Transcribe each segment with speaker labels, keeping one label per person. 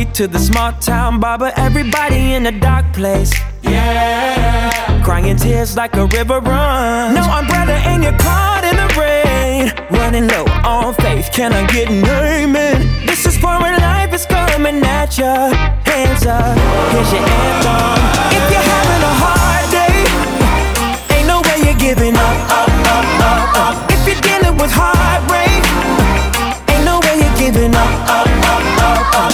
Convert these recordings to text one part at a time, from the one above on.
Speaker 1: Street to the small town barber, everybody in a dark place. Yeah, crying tears like a river run. No umbrella and you're caught in the rain. Running low on faith, can I get an amen? This is for when life is coming at ya. Hands up, here's your anthem. If you're having a hard day, ain't no way you're giving up, up, up, up, up. If you're dealing with heartbreak, ain't no way you're giving up, up, up, up, up.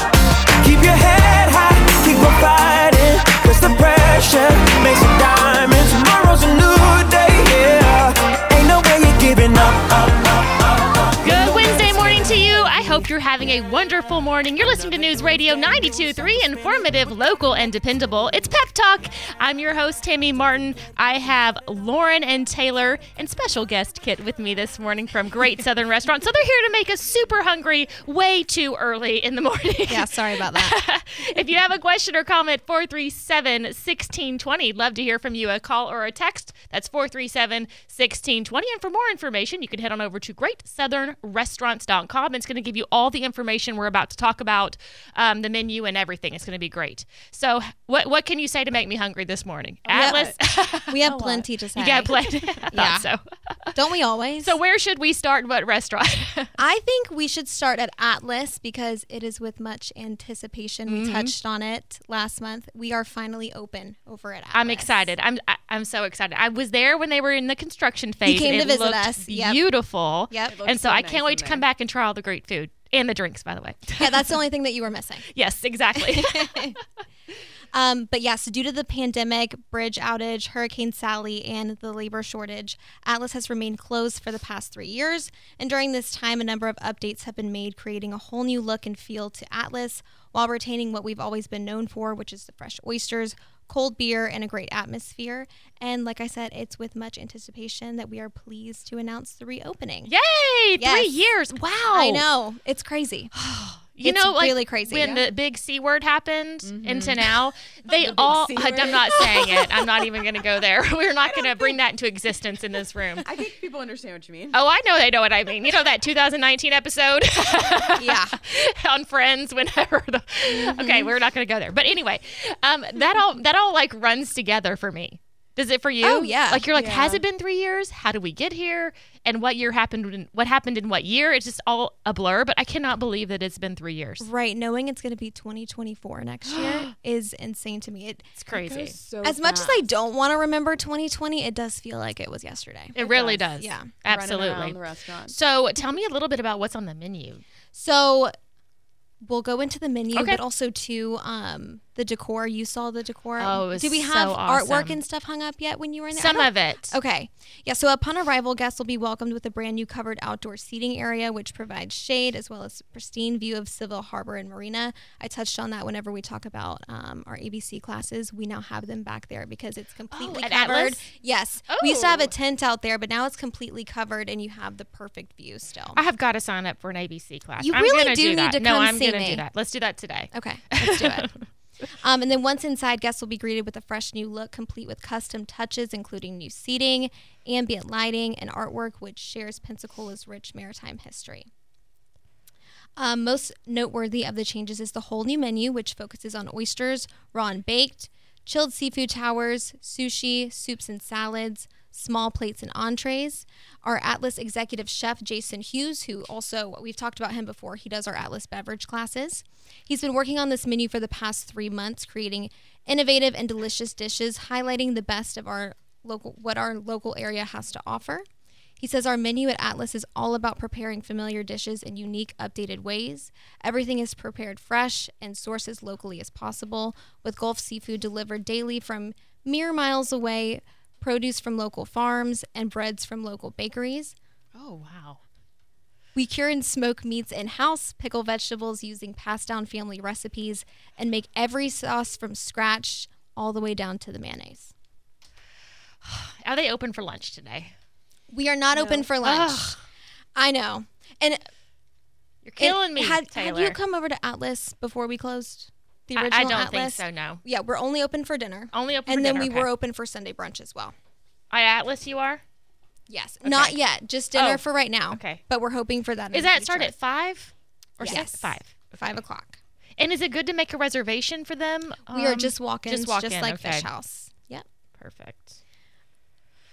Speaker 2: Having a wonderful morning. You're listening to News Radio 92.3, informative, local, and dependable. It's Talk. I'm your host, Tammy Martin. I have Lauren and Taylor and special guest Kit with me this morning from Great Southern Restaurant. So they're here to make us super hungry way too early in the morning.
Speaker 3: Yeah, sorry about that.
Speaker 2: if you have a question or comment, 437 1620. Love to hear from you. A call or a text. That's 437 1620. And for more information, you can head on over to greatsouthernrestaurants.com. It's going to give you all the information we're about to talk about, um, the menu and everything. It's going to be great. So, what what can you say to make me hungry this morning? Atlas?
Speaker 3: We have plenty to say.
Speaker 2: you got plenty. I thought
Speaker 3: Yeah.
Speaker 2: so.
Speaker 3: Don't we always?
Speaker 2: So, where should we start? What restaurant?
Speaker 3: I think we should start at Atlas because it is with much anticipation.
Speaker 2: Mm-hmm.
Speaker 3: We touched on it last month. We are finally open over at Atlas.
Speaker 2: I'm excited. I'm I, I'm so excited. I was there when they were in the construction phase.
Speaker 3: came to
Speaker 2: it
Speaker 3: visit
Speaker 2: looked
Speaker 3: us.
Speaker 2: Beautiful.
Speaker 3: Yep. It
Speaker 2: And so,
Speaker 4: so
Speaker 2: I
Speaker 4: nice
Speaker 2: can't wait
Speaker 4: in
Speaker 2: to come back and try all the great food and the drinks, by the way.
Speaker 3: Yeah, that's the only thing that you were missing.
Speaker 2: yes, exactly.
Speaker 3: Um, but yes, due to the pandemic, bridge outage, Hurricane Sally, and the labor shortage, Atlas has remained closed for the past three years. And during this time, a number of updates have been made, creating a whole new look and feel to Atlas while retaining what we've always been known for, which is the fresh oysters, cold beer, and a great atmosphere. And like I said, it's with much anticipation that we are pleased to announce the reopening.
Speaker 2: Yay! Three years. Wow.
Speaker 3: I know. It's crazy.
Speaker 2: You
Speaker 3: It's
Speaker 2: know, like
Speaker 3: really crazy.
Speaker 2: when
Speaker 3: Yeah.
Speaker 2: the big C word happened into now, they all. I'm not saying it. I'm not even going to go there. We're not going to bring that into existence in this room.
Speaker 4: I think people understand what you mean.
Speaker 2: Oh, I know they know what I mean. You know that 2019 episode?
Speaker 3: Yeah.
Speaker 2: on Friends whenever the Okay, we're not going to go there. But anyway, um that all that all like runs together for me. Does it for you?
Speaker 3: Oh, yeah.
Speaker 2: Like you're like, has it been three years? How did we get here? And what year happened? In, what happened in what year? It's just all a blur. But I cannot believe that it's been three years.
Speaker 3: Right, knowing it's going to be 2024 next year is insane to me. It,
Speaker 2: It's crazy.
Speaker 4: Goes so
Speaker 3: as much as I don't want to remember 2020, it does feel like it was yesterday.
Speaker 2: It really
Speaker 4: does.
Speaker 2: does.
Speaker 3: Yeah.
Speaker 4: Running
Speaker 2: absolutely.
Speaker 4: around the restaurant.
Speaker 2: So tell me a little bit about what's on the menu.
Speaker 3: So we'll go into the menu,
Speaker 2: Okay.
Speaker 3: but also to um, the decor. You saw the decor.
Speaker 2: Oh, it was
Speaker 3: Did we
Speaker 2: so
Speaker 3: have
Speaker 2: awesome.
Speaker 3: artwork and stuff hung up yet when you were in there?
Speaker 2: Some of it.
Speaker 3: Okay. Yeah, so upon arrival, guests will be welcomed with a brand new covered outdoor seating area, which provides shade as well as pristine view of Seville Harbor and Marina. I touched on that whenever we talk about um, our ABC classes. We now have them back there because it's completely
Speaker 2: at
Speaker 3: covered.
Speaker 2: Atlas?
Speaker 3: Yes. We used to have
Speaker 2: Oh.
Speaker 3: a tent out there, but now it's completely covered and you have the perfect view still.
Speaker 2: I have got to sign up for an ABC class.
Speaker 3: You
Speaker 2: I'm
Speaker 3: really do
Speaker 2: do
Speaker 3: need to
Speaker 2: no,
Speaker 3: come
Speaker 2: I'm
Speaker 3: see
Speaker 2: gonna
Speaker 3: me.
Speaker 2: do that. Let's do that today.
Speaker 3: Okay, let's do it. Um, and then once inside, guests will be greeted with a fresh new look, complete with custom touches, including new seating, ambient lighting, and artwork, which shares Pensacola's rich maritime history. Um, most noteworthy of the changes is the whole new menu, which focuses on oysters, raw and baked, chilled seafood towers, sushi, soups and salads, small plates and entrees. Our Atlas executive chef, Jason Hughes, who also, we've talked about him before, he does our Atlas beverage classes. He's been working on this menu for the past three months, creating innovative and delicious dishes, highlighting the best of our local, what our local area has to offer. He says our menu at Atlas is all about preparing familiar dishes in unique, updated ways. Everything is prepared fresh and sourced as locally as possible, with Gulf seafood delivered daily from mere miles away, produce from local farms, and breads from local bakeries.
Speaker 2: Oh wow.
Speaker 3: We cure and smoke meats in house, pickle vegetables using passed down family recipes, and make every sauce from scratch all the way down to the mayonnaise.
Speaker 2: Are they open for lunch today?
Speaker 3: We are not open for lunch.
Speaker 2: Ugh.
Speaker 3: I know. And
Speaker 2: You're killing me,
Speaker 3: Had,
Speaker 2: Taylor.
Speaker 3: had you come over to Atlas before we closed? The
Speaker 2: I-
Speaker 3: original
Speaker 2: I, don't
Speaker 3: Atlas?
Speaker 2: think so. No.
Speaker 3: Yeah, we're only open for dinner.
Speaker 2: Only open
Speaker 3: and then
Speaker 2: dinner,
Speaker 3: we
Speaker 2: okay.
Speaker 3: were open for Sunday brunch as well.
Speaker 2: At Atlas, you are.
Speaker 3: Yes. Not yet. Just dinner
Speaker 2: Oh,
Speaker 3: for right now.
Speaker 2: okay.
Speaker 3: But we're hoping for that. in
Speaker 2: that start at five or
Speaker 3: Yes.
Speaker 2: six? Five.
Speaker 3: Five o'clock.
Speaker 2: And is it good to make a reservation for them?
Speaker 3: we are
Speaker 2: Um,
Speaker 3: just walk-ins,
Speaker 2: just
Speaker 3: just, like
Speaker 2: okay.
Speaker 3: Fish House. Yep.
Speaker 2: Perfect.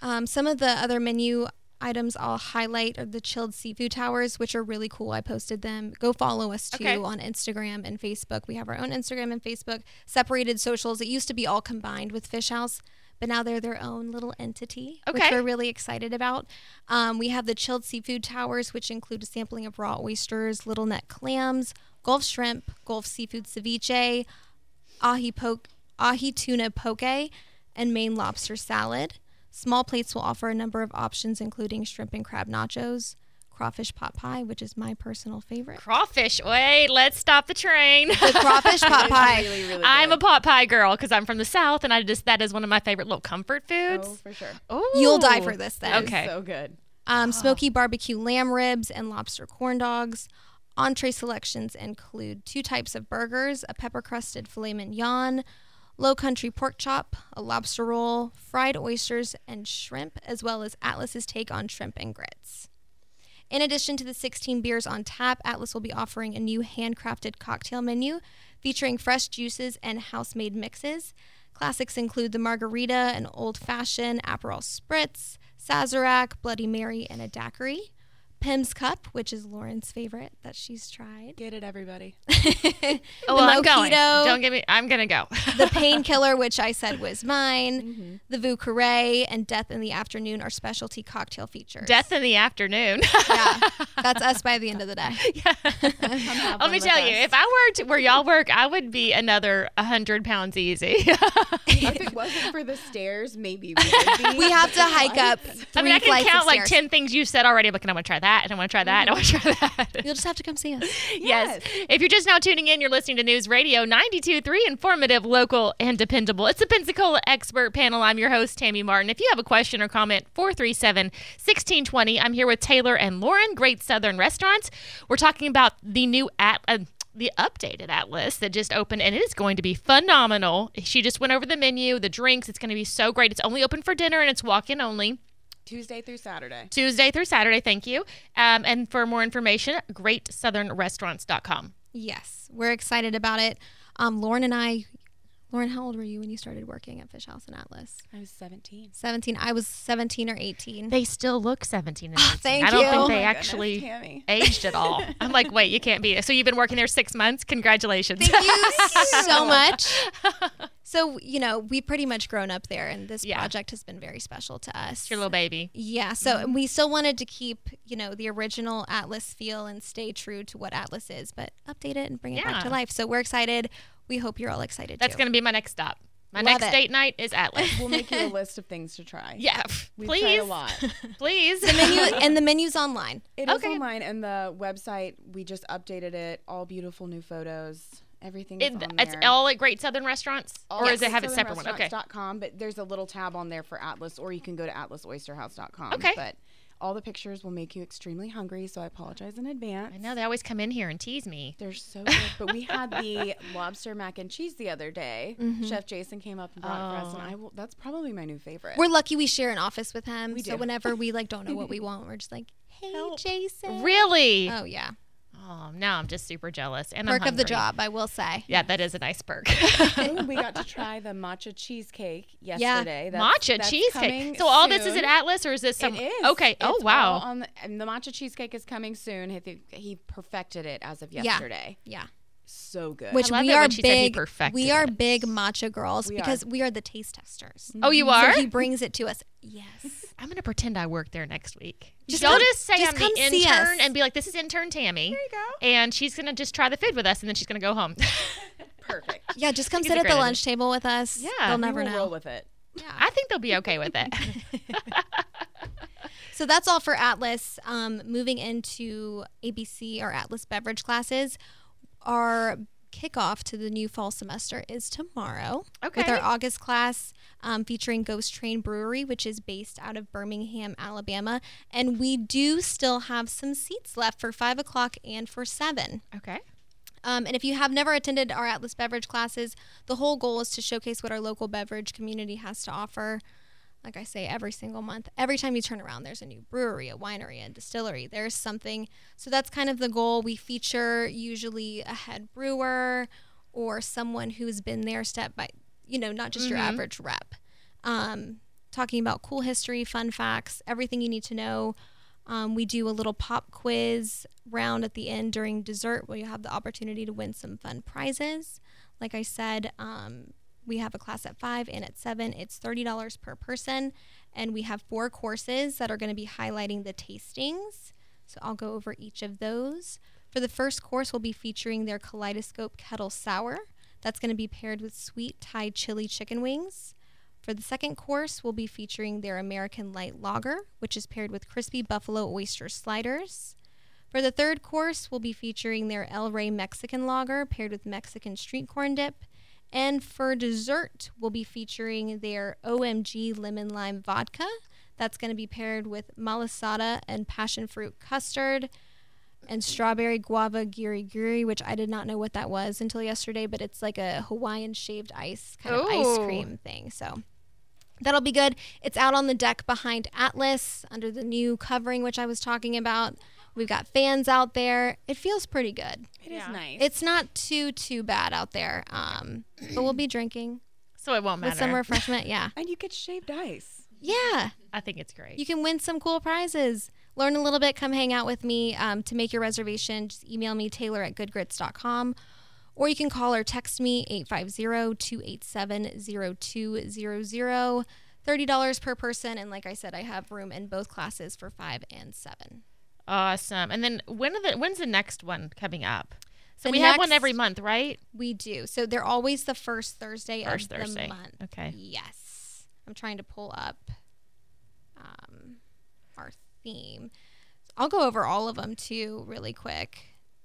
Speaker 3: Um, some of the other menu items I'll highlight are the chilled seafood towers, which are really cool. I posted them. Go follow us too
Speaker 2: Okay.
Speaker 3: on Instagram and Facebook. We have our own Instagram and Facebook, separated socials. It used to be all combined with Fish House, but now they're their own little entity, which we're really excited about. Um, we have the chilled seafood towers, which include a sampling of raw oysters, little neck clams, Gulf shrimp, Gulf seafood ceviche, ahi poke, ahi tuna poke, and Maine lobster salad. Small plates will offer a number of options, including shrimp and crab nachos, crawfish pot pie, which is my personal favorite.
Speaker 2: Crawfish. Wait, let's stop the train.
Speaker 3: The crawfish pot pie.
Speaker 4: Really, really
Speaker 2: I'm a pot pie girl because I'm from the south, and I just that is one of my favorite little comfort foods.
Speaker 4: Oh, for sure.
Speaker 2: Oh,
Speaker 3: You'll die for this then.
Speaker 2: Okay.
Speaker 4: So good.
Speaker 3: Um, smoky barbecue lamb ribs and lobster corn dogs. Entree selections include two types of burgers, a pepper crusted filet mignon, low country pork chop, a lobster roll, fried oysters, and shrimp, as well as Atlas's take on shrimp and grits. In addition to the 16 beers on tap, Atlas will be offering a new handcrafted cocktail menu featuring fresh juices and house made mixes. Classics include the margarita, an old fashioned Aperol Spritz, Sazerac, Bloody Mary, and a daiquiri. Pimm's Cup, which is Lauren's favorite that she's tried.
Speaker 4: Get it, everybody.
Speaker 2: Oh, well,
Speaker 3: the
Speaker 2: I'm going.
Speaker 3: mojito.
Speaker 2: Don't get me. I'm gonna go.
Speaker 3: the Painkiller, which I said was mine. Mm-hmm. The Vieux Carré and Death in the Afternoon are specialty cocktail features.
Speaker 2: Death in the afternoon.
Speaker 3: Yeah, that's us by the end of the day.
Speaker 2: Let me tell you, if I worked where y'all work, I would be another hundred pounds easy.
Speaker 4: if it wasn't for the stairs, maybe we would be.
Speaker 3: We have to hike up.
Speaker 2: I mean, I
Speaker 3: three
Speaker 2: can
Speaker 3: flights
Speaker 2: count like ten things you said already. I'm like, I want to try that, and I want to try that, I want to try that.
Speaker 3: You'll just have to come see us.
Speaker 2: Yes. If you're just now tuning in, you're listening to News Radio 92.3, informative, local, and dependable. It's the Pensacola Expert Panel. I'm your host, Tammy Martin. If you have a question or comment, 437-1620. I'm here with Taylor and Lauren, Great Southern Restaurants. We're talking about the new at. Uh, the updated atlas that just opened and it is going to be phenomenal. She just went over the menu, the drinks. It's going to be so great. It's only open for dinner and it's walk-in only.
Speaker 4: Tuesday through Saturday.
Speaker 2: Tuesday through Saturday. Thank you. Um, and for more information, greatsouthernrestaurants.com.
Speaker 3: Yes, we're excited about it. Um, Lauren and I. Lauren, how old were you when you started working at Fish House and Atlas?
Speaker 4: I was 17.
Speaker 3: 17. I was 17 or 18.
Speaker 2: They still look 17 and ah, 18.
Speaker 3: Thank
Speaker 2: I don't
Speaker 3: you.
Speaker 2: think
Speaker 3: Oh
Speaker 2: they
Speaker 4: my
Speaker 2: actually
Speaker 4: goodness,
Speaker 2: aged at all. I'm like, wait, you can't be. So you've been working there six months? Congratulations.
Speaker 3: Thank you so much. So, you know, we pretty much grown up there, and this
Speaker 2: Yeah.
Speaker 3: project has been very special to us.
Speaker 2: Your little baby.
Speaker 3: Yeah, so mm-hmm. and we still wanted to keep, you know, the original Atlas feel and stay true to what Atlas is, but update it and bring it back to life. So we're excited. We hope you're all excited
Speaker 2: That's going to be my next stop. My
Speaker 3: Love
Speaker 2: next
Speaker 3: it.
Speaker 2: date night is Atlas.
Speaker 4: We'll make you a list of things to try.
Speaker 2: yeah,
Speaker 4: We've
Speaker 2: please.
Speaker 4: tried a lot.
Speaker 2: Please.
Speaker 3: And the menu and the menu's online.
Speaker 4: It is
Speaker 2: Okay.
Speaker 4: online, and the website we just updated it. All beautiful new photos. Everything is
Speaker 2: It,
Speaker 4: on
Speaker 2: it's all at Great Southern Restaurants? or does it have a separate one? Okay.
Speaker 4: Com, but there's a little tab on there for Atlas, or you can go to atlasoysterhouse.com.
Speaker 2: Okay.
Speaker 4: But all the pictures will make you extremely hungry, so I apologize in advance.
Speaker 2: I know they always come in here and tease me.
Speaker 4: They're so good. but we had the lobster mac and cheese the other day. Mm-hmm. Chef Jason came up and brought it for us, and
Speaker 2: Oh.
Speaker 4: I will, that's probably my new favorite.
Speaker 3: We're lucky we share an office with him.
Speaker 4: We
Speaker 3: so
Speaker 4: do.
Speaker 3: whenever we like don't know what we want, we're just like, "Hey,
Speaker 4: Help.
Speaker 3: Jason."
Speaker 2: Really?
Speaker 3: Oh yeah.
Speaker 2: Oh, now I'm just super jealous. And I'm
Speaker 3: Perk of the job, I will say.
Speaker 2: Yeah, that is a nice perk.
Speaker 4: We got to try the matcha cheesecake yesterday. That's-
Speaker 2: matcha
Speaker 4: that's
Speaker 2: cheesecake. So all this is
Speaker 4: soon.
Speaker 2: at Atlas, or is this some?
Speaker 4: It is.
Speaker 2: Okay. oh wow.
Speaker 4: On the, and the matcha cheesecake is coming soon. He, he perfected it as of
Speaker 3: Yeah.
Speaker 4: yesterday.
Speaker 3: Yeah.
Speaker 4: So good.
Speaker 3: Which
Speaker 2: love
Speaker 3: we
Speaker 2: it
Speaker 3: are
Speaker 2: when she said he
Speaker 3: big. We are
Speaker 2: it.
Speaker 3: big matcha girls
Speaker 4: We
Speaker 3: because
Speaker 4: are.
Speaker 3: we are the taste testers.
Speaker 2: oh, you are.
Speaker 3: So he brings it to us. Yes.
Speaker 2: I'm gonna pretend I work there next week.
Speaker 3: Just
Speaker 2: Don't
Speaker 3: come-
Speaker 2: just say
Speaker 3: just
Speaker 2: I'm the intern and be like, "This is intern Tammy,"
Speaker 4: there you go.
Speaker 2: and she's gonna just try the food with us, and then she's gonna go home.
Speaker 4: Perfect.
Speaker 3: Yeah, just come sit at the
Speaker 2: great
Speaker 3: lunch table with us.
Speaker 2: Yeah,
Speaker 3: They'll never
Speaker 4: we will roll
Speaker 3: know.
Speaker 4: with it.
Speaker 3: Yeah.
Speaker 2: I think they'll be okay with it.
Speaker 3: So that's all for Atlas. Um, moving into ABC or Atlas beverage classes, our kickoff to the new fall semester is tomorrow with our August class um, featuring Ghost Train Brewery, which is based out of Birmingham, Alabama. And we do still have some seats left for five o'clock and for seven.
Speaker 2: okay.
Speaker 3: Um, and if you have never attended our Atlas beverage classes, the whole goal is to showcase what our local beverage community has to offer. Like I say, every single month. Every time you turn around, there's a new brewery, a winery, a distillery. There's something. So that's kind of the goal. We feature usually a head brewer or someone who's been there step by, you know, not just your average rep. Um, talking about cool history, fun facts, everything you need to know. Um, we do a little pop quiz round at the end during dessert where you have the opportunity to win some fun prizes. Like I said, um, we have a class at five and at seven. It's $30 per person. And we have four courses that are going to be highlighting the tastings. So I'll go over each of those. For the first course, we'll be featuring their Kaleidoscope Kettle Sour. That's going to be paired with sweet Thai chili chicken wings. For the second course, we'll be featuring their American Light Lager, which is paired with crispy buffalo oyster sliders. For the third course, we'll be featuring their El Rey Mexican Lager paired with Mexican street corn dip. And for dessert, we'll be featuring their OMG Lemon Lime Vodka. That's going to be paired with malasada and passion fruit custard and strawberry guava giri giri, which I did not know what that was until yesterday, but it's like a Hawaiian shaved ice kind of ice cream thing. So that'll be good. It's out on the deck behind Atlas under the new covering, which I was talking about. We've got fans out there. It feels pretty good.
Speaker 4: It is
Speaker 2: Yeah.
Speaker 4: nice.
Speaker 3: It's not too too bad out there. Um, but we'll be drinking
Speaker 2: So it won't matter.
Speaker 3: with some refreshment. Yeah,
Speaker 4: and you get shaved ice.
Speaker 3: yeah.
Speaker 2: I think it's great.
Speaker 3: You can win some cool prizes. Learn a little bit. Come hang out with me. Um, to make your reservation, just email me, Taylor at goodgrits.com. Or you can call or text me, 850 287 0200. $30 per person. And like I said, I have room in both classes for five and seven.
Speaker 2: Awesome. And then when are the when's the next one coming up? So
Speaker 3: The
Speaker 2: we have one every month, right?
Speaker 3: We do. So they're always the first Thursday
Speaker 2: First
Speaker 3: of
Speaker 2: Thursday.
Speaker 3: the month.
Speaker 2: Okay.
Speaker 3: Yes. I'm trying to pull up um, our theme. I'll go over all of them too, really quick,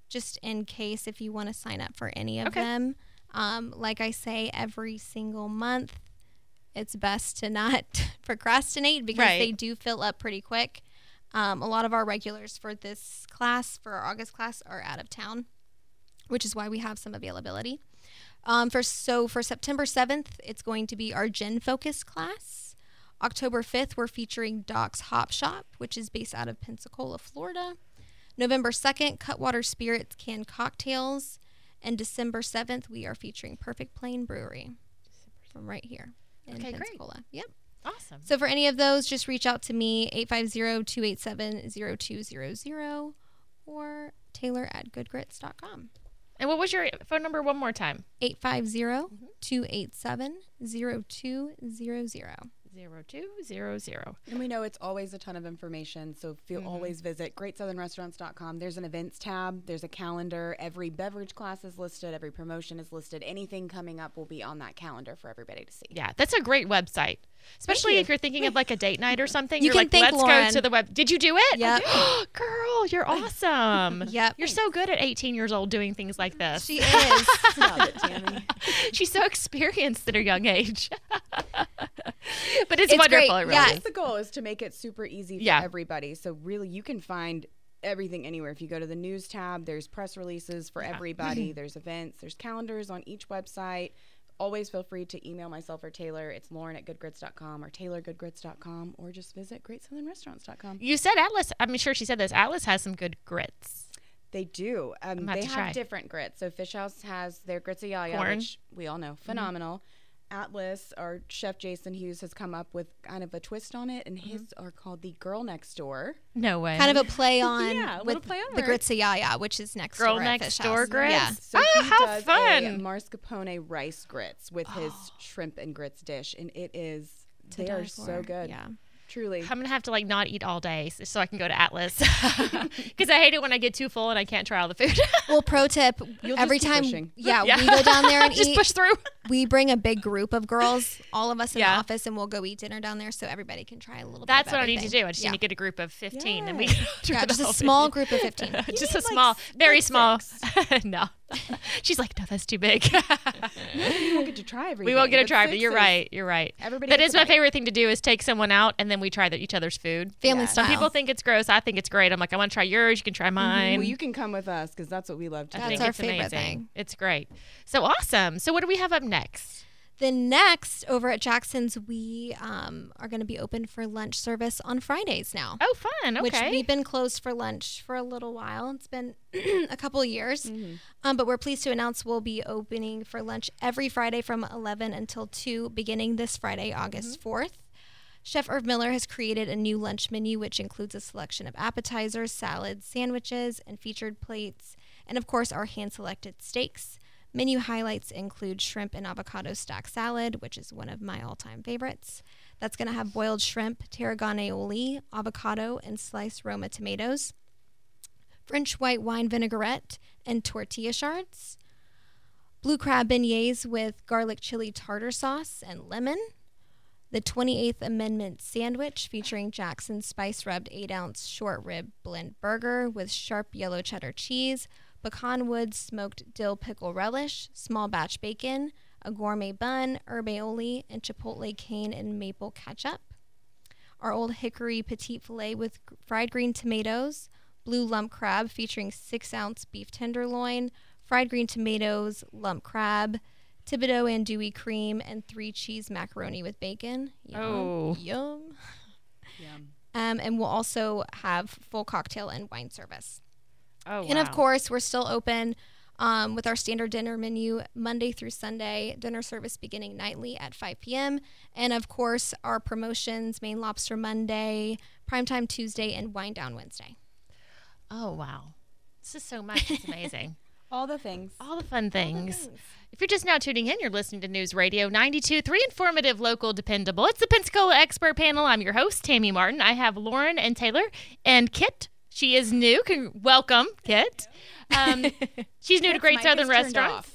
Speaker 3: just in case if you want to sign up for any of
Speaker 2: Okay.
Speaker 3: them. Um, like I say, every single month, it's best to not procrastinate because
Speaker 2: Right.
Speaker 3: they do fill up pretty quick. Um, a lot of our regulars for this class, for our August class, are out of town, which is why we have some availability. Um, for so for September seventh, it's going to be our Gin Focus class. October fifth, we're featuring Doc's Hop Shop, which is based out of Pensacola, Florida. November second, Cutwater Spirits canned cocktails, and December seventh, we are featuring Perfect Plain Brewery from right here in
Speaker 2: Okay, great.
Speaker 3: Pensacola. Yep.
Speaker 2: Awesome.
Speaker 3: So for any of those, just reach out to me, 850-287-0200 or taylor at goodgrits.com.
Speaker 2: And what was your phone number one more time?
Speaker 3: 850-287-0200.
Speaker 2: Zero two zero zero.
Speaker 4: And we know it's always a ton of information, so feel mm-hmm. always visit greatsouthernrestaurants.com. There's an events tab, there's a calendar. Every beverage class is listed, every promotion is listed. Anything coming up will be on that calendar for everybody to see.
Speaker 2: Yeah, that's a great website. Especially
Speaker 4: you.
Speaker 2: if you're thinking of like a date night or something.
Speaker 3: You
Speaker 2: you're
Speaker 3: can
Speaker 2: like,
Speaker 3: thank
Speaker 2: let's
Speaker 3: Lauren.
Speaker 2: go to the web. Did you do it?
Speaker 3: Yeah.
Speaker 2: Girl, you're awesome.
Speaker 3: Yep.
Speaker 2: You're so good at 18 years old doing things like this.
Speaker 3: She is.
Speaker 4: Love it, Tammy.
Speaker 2: She's so experienced at her young age. but it's,
Speaker 3: It's
Speaker 2: wonderful.
Speaker 3: great.
Speaker 2: It really
Speaker 3: Yeah.
Speaker 2: is.
Speaker 4: The goal is to make it super easy for
Speaker 2: Yeah.
Speaker 4: everybody. So really you can find everything anywhere. If you go to the news tab, there's press releases for everybody, there's events, there's calendars on each website. Always feel free to email myself or Taylor. It's Lauren at goodgrits.com or taylorgoodgrits.com or just visit greatsouthernrestaurants.com.
Speaker 2: You said Atlas. I'm sure she said this. Atlas has some good grits.
Speaker 4: They do. Um, they have
Speaker 2: try.
Speaker 4: different grits. So Fish House has their grits of yaya,
Speaker 2: Corn.
Speaker 4: which we all know, phenomenal. Atlas, our chef Jason Hughes has come up with kind of a twist on it, and mm-hmm. his are called the Girl Next Door.
Speaker 2: No way.
Speaker 3: kind of a play on
Speaker 4: Yeah, a
Speaker 3: with
Speaker 4: play on
Speaker 3: the
Speaker 4: words.
Speaker 3: grits of Yaya, which is next
Speaker 2: Girl
Speaker 3: door at
Speaker 2: Next
Speaker 3: Fish
Speaker 2: Door
Speaker 3: House.
Speaker 2: grits?
Speaker 3: Yeah.
Speaker 4: So
Speaker 2: ah,
Speaker 4: he
Speaker 2: how
Speaker 4: does a
Speaker 2: fun.
Speaker 4: mascarpone rice grits with his shrimp and grits dish, and it is
Speaker 3: To
Speaker 4: they
Speaker 3: die
Speaker 4: are so good.
Speaker 3: Yeah.
Speaker 4: Truly.
Speaker 2: I'm gonna have to like not eat all day so I can go to Atlas because I hate it when I get too full and I can't try all the food.
Speaker 3: Well, pro tip:
Speaker 4: You'll
Speaker 3: every time, yeah,
Speaker 2: Yeah.
Speaker 3: we go down there and
Speaker 2: Just
Speaker 3: eat.
Speaker 2: push through.
Speaker 3: We bring a big group of girls, all of us in
Speaker 2: Yeah.
Speaker 3: the office, and we'll go eat dinner down there, so everybody can try a little.
Speaker 2: That's
Speaker 3: bit of
Speaker 2: what I need to do. I just
Speaker 3: yeah.
Speaker 2: need to get a group of 15 and we
Speaker 4: Yeah.
Speaker 2: can
Speaker 3: Yeah,
Speaker 2: the
Speaker 3: just a small
Speaker 2: thing.
Speaker 3: group of fifteen.
Speaker 2: just a
Speaker 4: like,
Speaker 2: small, very
Speaker 4: like
Speaker 2: small. no. She's like, no, that's too big.
Speaker 4: you won't get to try everything.
Speaker 2: we won't get
Speaker 4: to
Speaker 2: try, but you're right. You're right.
Speaker 4: Everybody
Speaker 2: That
Speaker 4: gets
Speaker 2: is
Speaker 4: a
Speaker 2: my
Speaker 4: bite.
Speaker 2: favorite thing to do is take someone out and then we try the, each other's food.
Speaker 3: Family
Speaker 4: Yeah.
Speaker 3: style.
Speaker 2: Some people think it's gross. I think it's great. I'm like, I want to try yours. You can try mm-hmm. mine.
Speaker 4: Well, you can come with us because that's what we love to
Speaker 2: I
Speaker 3: That's
Speaker 4: do.
Speaker 2: think
Speaker 3: our
Speaker 2: it's
Speaker 3: favorite
Speaker 2: amazing.
Speaker 3: thing.
Speaker 2: It's great. So awesome. So what do we have up next?
Speaker 3: Then next, over at Jackson's, we um, are going to be open for lunch service on Fridays now.
Speaker 2: Oh, fun. Okay.
Speaker 3: Which we've been closed for lunch for a little while. It's been a couple of years.
Speaker 2: Mm-hmm.
Speaker 3: Um, but we're pleased to announce we'll be opening for lunch every Friday from 11 until 2, beginning this Friday, August 4th. Chef Irv Miller has created a new lunch menu, which includes a selection of appetizers, salads, sandwiches, and featured plates, and of course, our hand selected steaks. Menu highlights include shrimp and avocado stack salad, which is one of my all time favorites. That's going to have boiled shrimp, tarragon aioli, avocado, and sliced Roma tomatoes, French white wine vinaigrette, and tortilla shards, blue crab beignets with garlic chili tartar sauce and lemon, the 28th Amendment sandwich featuring Jackson's spice rubbed 8 ounce short rib blend burger with sharp yellow cheddar cheese, pecan wood smoked dill pickle relish, small batch bacon, a gourmet bun, herb aioli, and chipotle cane and maple ketchup. Our old hickory petite filet with g- fried green tomatoes, blue lump crab featuring 6 ounce beef tenderloin, fried green tomatoes, lump crab, Thibodeau andouille cream, and three cheese macaroni with bacon. Yum,
Speaker 2: Oh.
Speaker 3: Yum.
Speaker 4: Yum.
Speaker 3: Um, and we'll also have full cocktail and wine service.
Speaker 2: Oh,
Speaker 3: And of course, we're still open um, with our standard dinner menu Monday through Sunday, dinner service beginning nightly at 5 p.m. And of course, our promotions Maine Lobster Monday, Primetime Tuesday, and Wine Down Wednesday.
Speaker 2: Oh, wow. This is so much. It's amazing.
Speaker 4: All the things.
Speaker 2: All the fun things. If you're just now tuning in, you're listening to News Radio 92.3, informative, local, dependable. It's the Pensacola Expert Panel. I'm your host, Tammy Martin. I have Lauren and Taylor and Kit. She is new. Con- welcome, Kit. Um, she's new to Great Southern
Speaker 4: is turned
Speaker 2: Restaurants.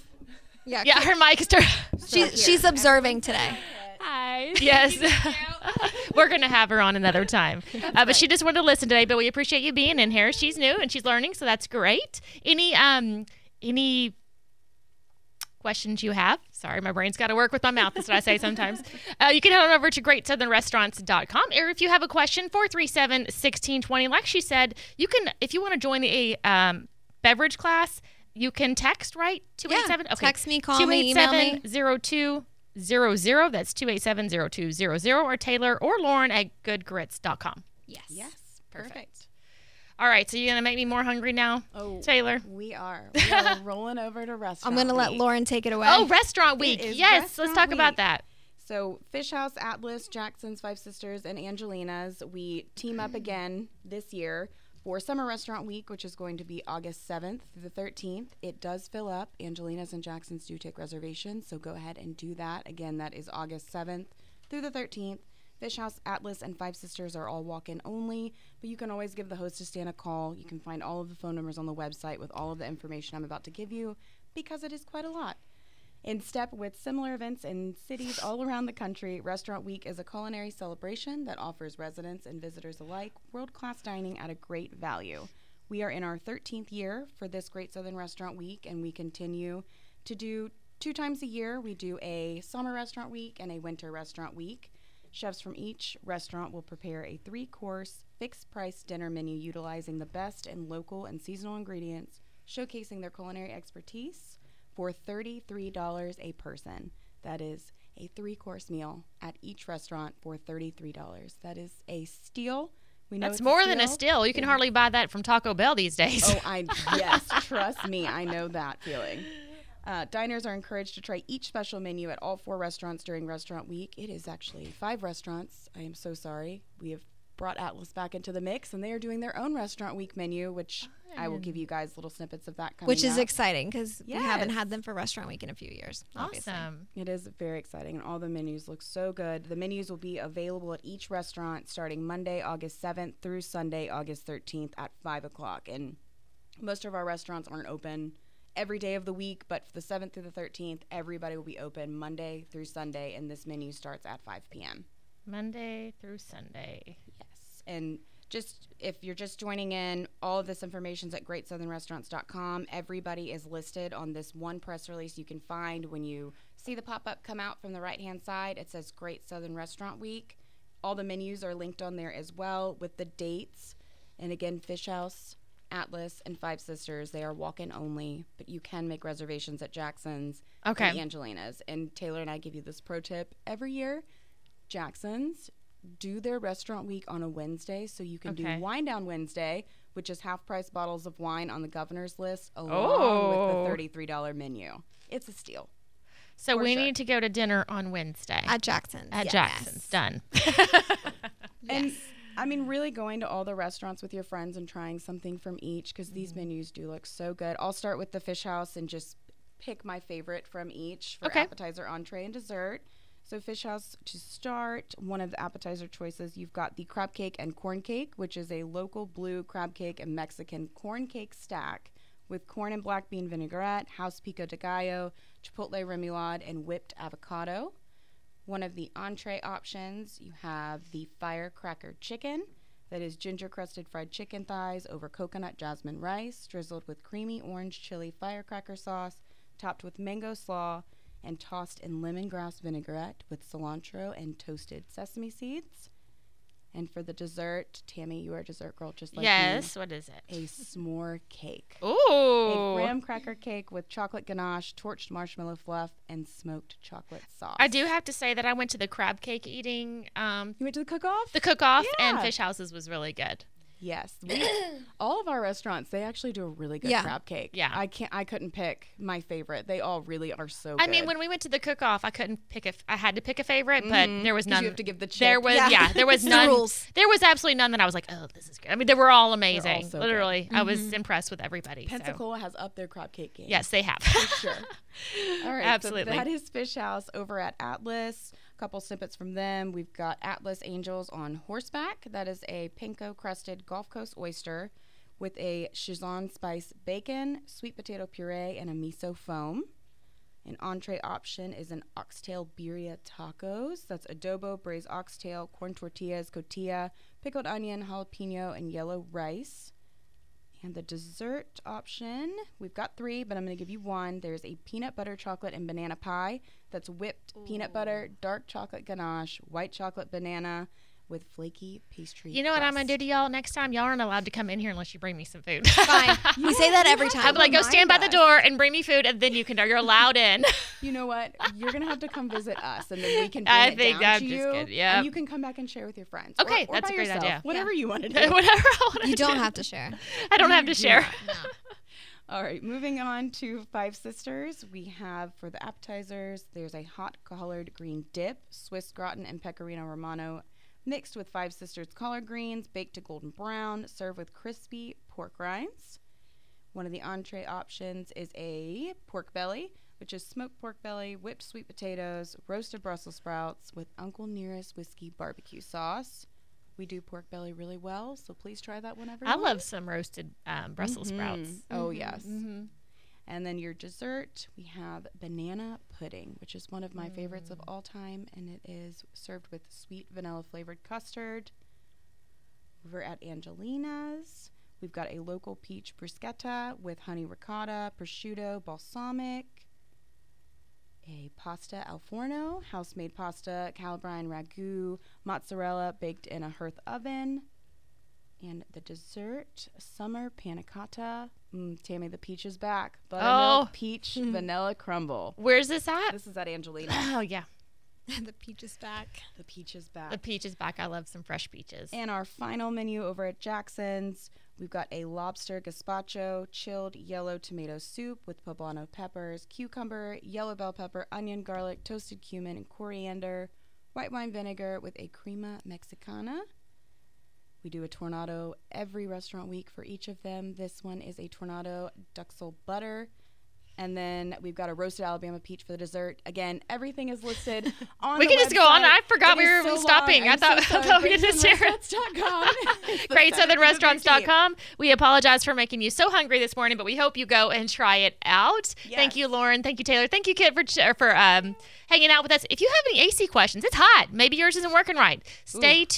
Speaker 3: Yeah,
Speaker 2: Yeah, her mic is turned.
Speaker 3: she, she's observing today.
Speaker 2: Hi. Yes. We're going to have her on another time. Uh, but she just wanted to listen today, but we appreciate you being in here. She's new and she's learning, so that's great. Any um any questions you have? Sorry, my brain's got to work with my mouth. That's what I say sometimes. Uh, you can head on over to greatsouthernrestaurants.com. Or if you have a question, 437 1620. Like she said, you can, if you want to join the um, beverage class, you can text, right? 287?
Speaker 3: Yeah, text me, call me, email me.
Speaker 2: 287-0200. That's 287-0200 or Taylor or Lauren at goodgrits.com.
Speaker 3: Yes.
Speaker 4: Yes.
Speaker 2: Perfect.
Speaker 4: Perfect.
Speaker 2: All right, so you're going to make me more hungry now,
Speaker 4: Oh,
Speaker 2: Taylor?
Speaker 4: we are. We are rolling over to restaurant.
Speaker 3: I'm going to let
Speaker 4: week.
Speaker 3: Lauren take it away.
Speaker 2: Oh, restaurant week.
Speaker 4: is
Speaker 2: Yes, let's
Speaker 4: restaurant
Speaker 2: talk about that.
Speaker 4: So, Fish House, Atlas, Jackson's Five Sisters, and Angelina's, we team up again this year for Summer Restaurant Week, which is going to be August 7th through the 13th. It does fill up. Angelina's and Jackson's do take reservations, so go ahead and do that. Again, that is August 7th through the 13th. Fish House, Atlas, and Five Sisters are all walk in only, but you can always give the hostess stand a call. You can find all of the phone numbers on the website with all of the information I'm about to give you because it is quite a lot. In step with similar events in cities all around the country, Restaurant Week is a culinary celebration that offers residents and visitors alike world class dining at a great value. We are in our 13th year for this Great Southern Restaurant Week, and we continue to do two times a year. We do a summer restaurant week and a winter restaurant week. Chefs from each restaurant will prepare a three course, fixed price dinner menu utilizing the best in local and seasonal ingredients, showcasing their culinary expertise for $33 a person. That is a three course meal at each restaurant for $33. That is a steal. We know
Speaker 2: That's
Speaker 4: it's
Speaker 2: more than a steal. You can
Speaker 4: It-
Speaker 2: hardly buy that from Taco Bell these days.
Speaker 4: Oh, I yes, trust me, I know that feeling. Uh, diners are encouraged to try each special menu at all four restaurants during Restaurant Week. It is actually five restaurants. I am so sorry. We have brought Atlas back into the mix, and they are doing their own Restaurant Week menu, which I will give you guys little snippets of that coming
Speaker 3: Which is
Speaker 4: up.
Speaker 3: exciting because we haven't had them for Restaurant Week in a few years. obviously.
Speaker 2: awesome.
Speaker 4: It is very exciting, and all the menus look so good. The menus will be available at each restaurant starting Monday, August 7th through Sunday, August 13th at 5 o'clock. And most of our restaurants aren't open every day of the week, but for the 7th through the 13th, everybody will be open Monday through Sunday, and this menu starts at 5 p.m.
Speaker 2: Monday through Sunday.
Speaker 4: Yes. And just if you're just joining in, all of this information is at greatsouthernrestaurants.com. Everybody is listed on this one press release you can find when you see the pop up come out from the right hand side. It says Great Southern Restaurant Week. All the menus are linked on there as well with the dates. And again, Fish House, Atlas and Five Sisters. They are walk-in only, but you can make reservations at Jackson's
Speaker 2: Okay.
Speaker 4: and Angelina's. And Taylor and I give you this pro tip every year. Jackson's do their restaurant week on a Wednesday, so you can
Speaker 2: Okay.
Speaker 4: do Wine Down Wednesday, which is half-price bottles of wine on the governor's list, along
Speaker 2: Oh.
Speaker 4: with the oh. thirty-three dollar menu. It's a steal.
Speaker 2: So
Speaker 4: For
Speaker 2: we
Speaker 4: sure.
Speaker 2: need to go to dinner on Wednesday
Speaker 3: At Jackson's.
Speaker 2: at
Speaker 3: yes.
Speaker 2: Jackson's. Done.
Speaker 4: And I mean, really going to all the restaurants with your friends and trying something from each because these
Speaker 2: Mm-hmm.
Speaker 4: menus do look so good. I'll start with the fish house and just pick my favorite from each for
Speaker 2: Okay.
Speaker 4: appetizer, entree, and dessert. So, fish house to start, one of the appetizer choices, you've got the crab cake and corn cake, which is a local blue crab cake and Mexican corn cake stack with corn and black bean vinaigrette, house pico de gallo, chipotle remoulade, and whipped avocado. One of the entree options, you have the firecracker chicken. That is ginger crusted fried chicken thighs over coconut jasmine rice, drizzled with creamy orange chili firecracker sauce, topped with mango slaw, and tossed in lemongrass vinaigrette with cilantro and toasted sesame seeds. And for the dessert, Tammy, you are a dessert girl just like
Speaker 2: yes. What is it?
Speaker 4: A s'more cake.
Speaker 2: Ooh.
Speaker 4: A graham cracker cake with chocolate ganache, torched marshmallow fluff, and smoked chocolate sauce.
Speaker 2: I do have to say that I went to the crab cake eating, um,
Speaker 4: You went to the cook-off?
Speaker 2: the cook off, and Fish Houses was really good.
Speaker 4: Yes, we, all of our restaurants they actually do a really good
Speaker 3: Yeah.
Speaker 4: crab cake.
Speaker 2: Yeah.
Speaker 4: I can't. I couldn't pick my favorite. They all really are so.
Speaker 2: I
Speaker 4: good.
Speaker 2: mean, when we went to the cook off, I couldn't pick a. f- I had to pick a favorite, but mm-hmm. there was
Speaker 4: 'Cause
Speaker 2: none.
Speaker 4: you have to give the
Speaker 2: There
Speaker 4: chip.
Speaker 2: was yeah.
Speaker 3: Yeah.
Speaker 2: there was
Speaker 3: It's the
Speaker 2: none.
Speaker 3: rules.
Speaker 2: There was absolutely none that I was like, oh, this is good. I mean, they were all amazing.
Speaker 4: so good.
Speaker 2: Literally, I was mm-hmm. impressed with everybody. so.
Speaker 4: Pensacola has up their crab cake game.
Speaker 2: Yes, they have.
Speaker 4: For sure. All right,
Speaker 2: Absolutely.
Speaker 4: So that is Fish House over at Atlas. Couple snippets from them. We've got Atlas Angels on horseback. That is a panko crusted Gulf Coast oyster with a Shizan spice bacon, sweet potato puree, and a miso foam. An entree option is an oxtail birria tacos. That's adobo, braised oxtail, corn tortillas, cotija, pickled onion, jalapeno, and yellow rice. And the dessert option, we've got three, but I'm going to give you one. There's a peanut butter chocolate and banana pie that's whipped peanut butter, dark chocolate ganache, white chocolate banana with flaky pastry.
Speaker 2: You know what I'm gonna do to y'all next time? Y'all aren't allowed to come in here unless you bring me some food.
Speaker 3: Fine. we say that every time.
Speaker 2: I'm like, go stand by the door and bring me food, and then you can. You're allowed in.
Speaker 4: You know what? You're gonna have to come visit us, and then we can bring
Speaker 2: I
Speaker 4: it
Speaker 2: think
Speaker 4: down
Speaker 2: I'm
Speaker 4: to
Speaker 2: just
Speaker 4: you.
Speaker 2: Yep.
Speaker 4: and you can come back and share with your friends.
Speaker 2: Okay,
Speaker 4: or, or
Speaker 2: that's a great
Speaker 4: yourself,
Speaker 2: idea.
Speaker 4: Whatever you want to do.
Speaker 2: Whatever I want. To. Do.
Speaker 3: You don't have to share.
Speaker 2: I don't have to share.
Speaker 4: All right, moving on to Five Sisters. We have for the appetizers, there's a hot collard green dip, Swiss gratin and pecorino romano, mixed with Five Sisters collard greens, baked to golden brown, served with crispy pork rinds. One of the entree options is a pork belly, which is smoked pork belly, whipped sweet potatoes, roasted Brussels sprouts with Uncle Nearest whiskey barbecue sauce. We do pork belly really well, so please try that whenever.
Speaker 2: I
Speaker 4: you
Speaker 2: love some roasted um, Brussels sprouts.
Speaker 4: Mm. Oh yes.
Speaker 2: Mm-hmm.
Speaker 4: And then your dessert, we have banana pudding, which is one of my favorites of mm. all time, and it is served with sweet vanilla flavored custard. Over at Angelina's, we've got a local peach bruschetta with honey ricotta, prosciutto, balsamic, a pasta al forno, house made pasta, calabrine ragu, mozzarella baked in a hearth oven. And the dessert, summer panna cotta. Mm, Tammy, the peach is back. Buttermilk
Speaker 2: Oh.
Speaker 4: peach vanilla crumble.
Speaker 2: Where's this at?
Speaker 4: This is at Angelina.
Speaker 2: Oh yeah,
Speaker 3: the peach is back.
Speaker 4: the peach is back.
Speaker 2: the peach is back. I love some fresh peaches.
Speaker 4: And our final menu over at Jackson's, we've got a lobster gazpacho, chilled yellow tomato soup with poblano peppers, cucumber, yellow bell pepper, onion, garlic, toasted cumin, and coriander, white wine vinegar with a crema mexicana. We do a tournedo every restaurant week for each of them. This one is a tournedo duxelles butter. And then we've got a roasted Alabama peach for the dessert. Again, everything is listed on
Speaker 2: We can just go on. I forgot
Speaker 4: It
Speaker 2: we were
Speaker 4: so
Speaker 2: stopping. I
Speaker 4: I'm
Speaker 2: thought-
Speaker 4: so
Speaker 2: I thought we could just share.
Speaker 4: GreatSouthernRestaurants.com. It's the 7th to the 13th.
Speaker 2: GreatSouthernRestaurant.com. We apologize for making you so hungry this morning, but we hope you go and try it out. Thank you, Lauren. Thank you, Taylor. Thank you, Kit, for for um, hanging out with us. If you have any AC questions, it's hot. Maybe yours isn't working right. Stay tuned.